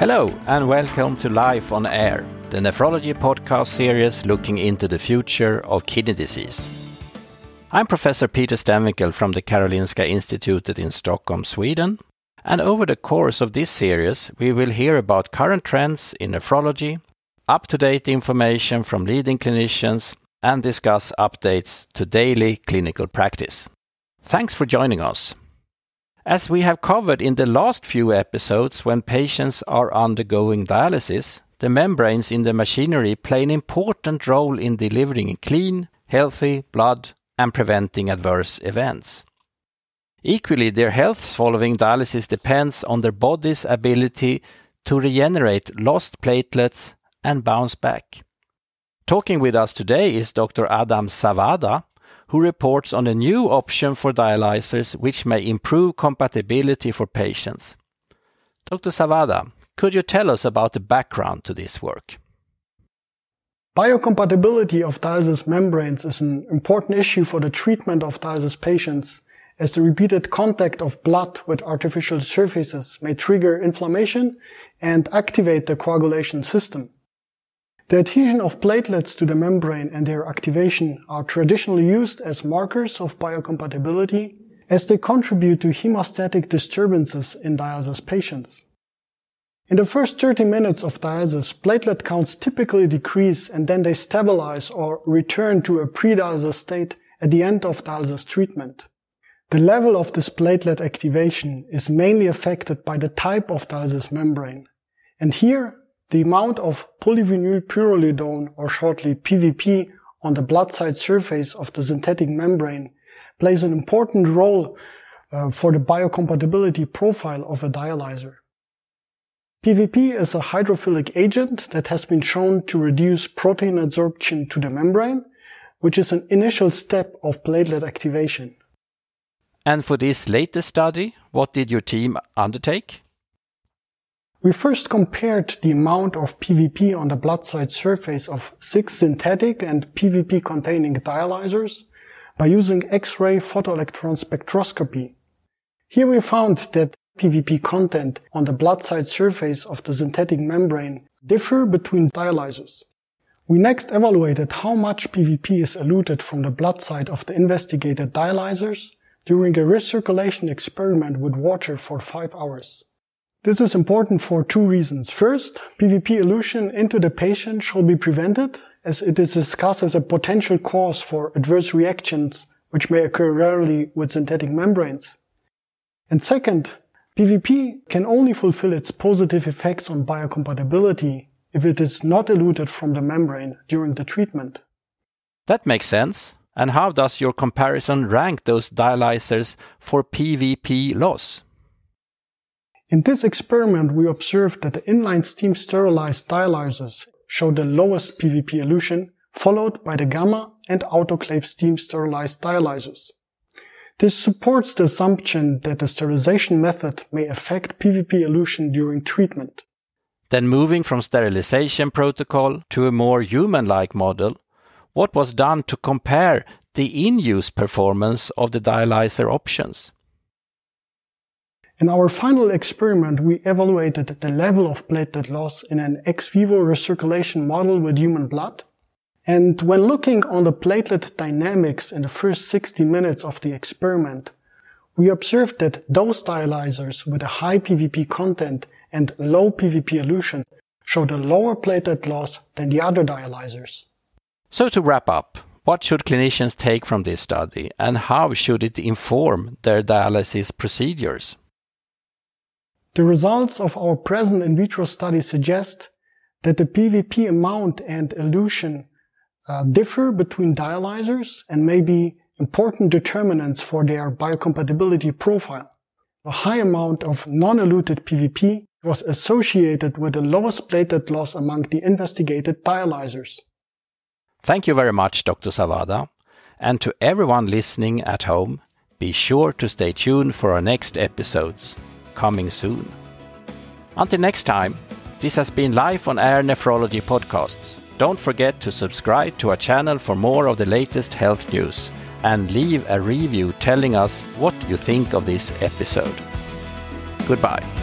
Hello, and welcome to Life on Air, the nephrology podcast series looking into the future of kidney disease. I'm Professor Peter Stenvinkel from the Karolinska Institutet in Stockholm, Sweden. And over the course of this series, we will hear about current trends in nephrology, up to date information from leading clinicians, and discuss updates to daily clinical practice. Thanks for joining us. As we have covered in the last few episodes, when patients are undergoing dialysis, the membranes in the machinery play an important role in delivering clean, healthy blood and preventing adverse events. Equally, their health following dialysis depends on their body's ability to regenerate lost platelets and bounce back. Talking with us today is Dr. Adam Zawada, who reports on a new option for dialyzers which may improve compatibility for patients. Dr. Zawada, could you tell us about the background to this work? Biocompatibility of dialysis membranes is an important issue for the treatment of dialysis patients as the repeated contact of blood with artificial surfaces may trigger inflammation and activate the coagulation system. The adhesion of platelets to the membrane and their activation are traditionally used as markers of biocompatibility as they contribute to hemostatic disturbances in dialysis patients. In the first 30 minutes of dialysis, platelet counts typically decrease and then they stabilize or return to a pre-dialysis state at the end of dialysis treatment. The level of this platelet activation is mainly affected by the type of dialysis membrane. And here, the amount of polyvinyl pyrrolidone, or shortly PVP, on the blood side surface of the synthetic membrane plays an important role uh, for the biocompatibility profile of a dialyzer. PVP is a hydrophilic agent that has been shown to reduce protein adsorption to the membrane, which is an initial step of platelet activation. And for this latest study, what did your team undertake? We first compared the amount of PVP on the blood side surface of six synthetic and PVP containing dialyzers by using X-ray photoelectron spectroscopy. Here we found that PVP content on the blood side surface of the synthetic membrane differ between dialyzers. We next evaluated how much PVP is eluted from the blood side of the investigated dialyzers during a recirculation experiment with water for five hours. This is important for two reasons. First, PVP elution into the patient shall be prevented as it is discussed as a potential cause for adverse reactions which may occur rarely with synthetic membranes. And second, PVP can only fulfill its positive effects on biocompatibility if it is not eluted from the membrane during the treatment. That makes sense. And how does your comparison rank those dialyzers for PVP loss? In this experiment, we observed that the inline steam sterilized dialyzers showed the lowest PVP elution, followed by the gamma and autoclave steam sterilized dialyzers. This supports the assumption that the sterilization method may affect PVP elution during treatment. Then moving from sterilization protocol to a more human-like model, what was done to compare the in-use performance of the dialyzer options? In our final experiment, we evaluated the level of platelet loss in an ex vivo recirculation model with human blood. And when looking on the platelet dynamics in the first 60 minutes of the experiment, we observed that those dialyzers with a high PVP content and low PVP elution showed a lower platelet loss than the other dialyzers. So to wrap up, what should clinicians take from this study and how should it inform their dialysis procedures? The results of our present in vitro study suggest that the PVP amount and elution uh, differ between dialyzers and may be important determinants for their biocompatibility profile. A high amount of non-eluted PVP was associated with the lowest platelet loss among the investigated dialyzers. Thank you very much, Dr. Zawada. And to everyone listening at home, be sure to stay tuned for our next episodes coming soon. Until next time, this has been Life on Air Nephrology Podcasts. Don't forget to subscribe to our channel for more of the latest health news and leave a review telling us what you think of this episode. Goodbye.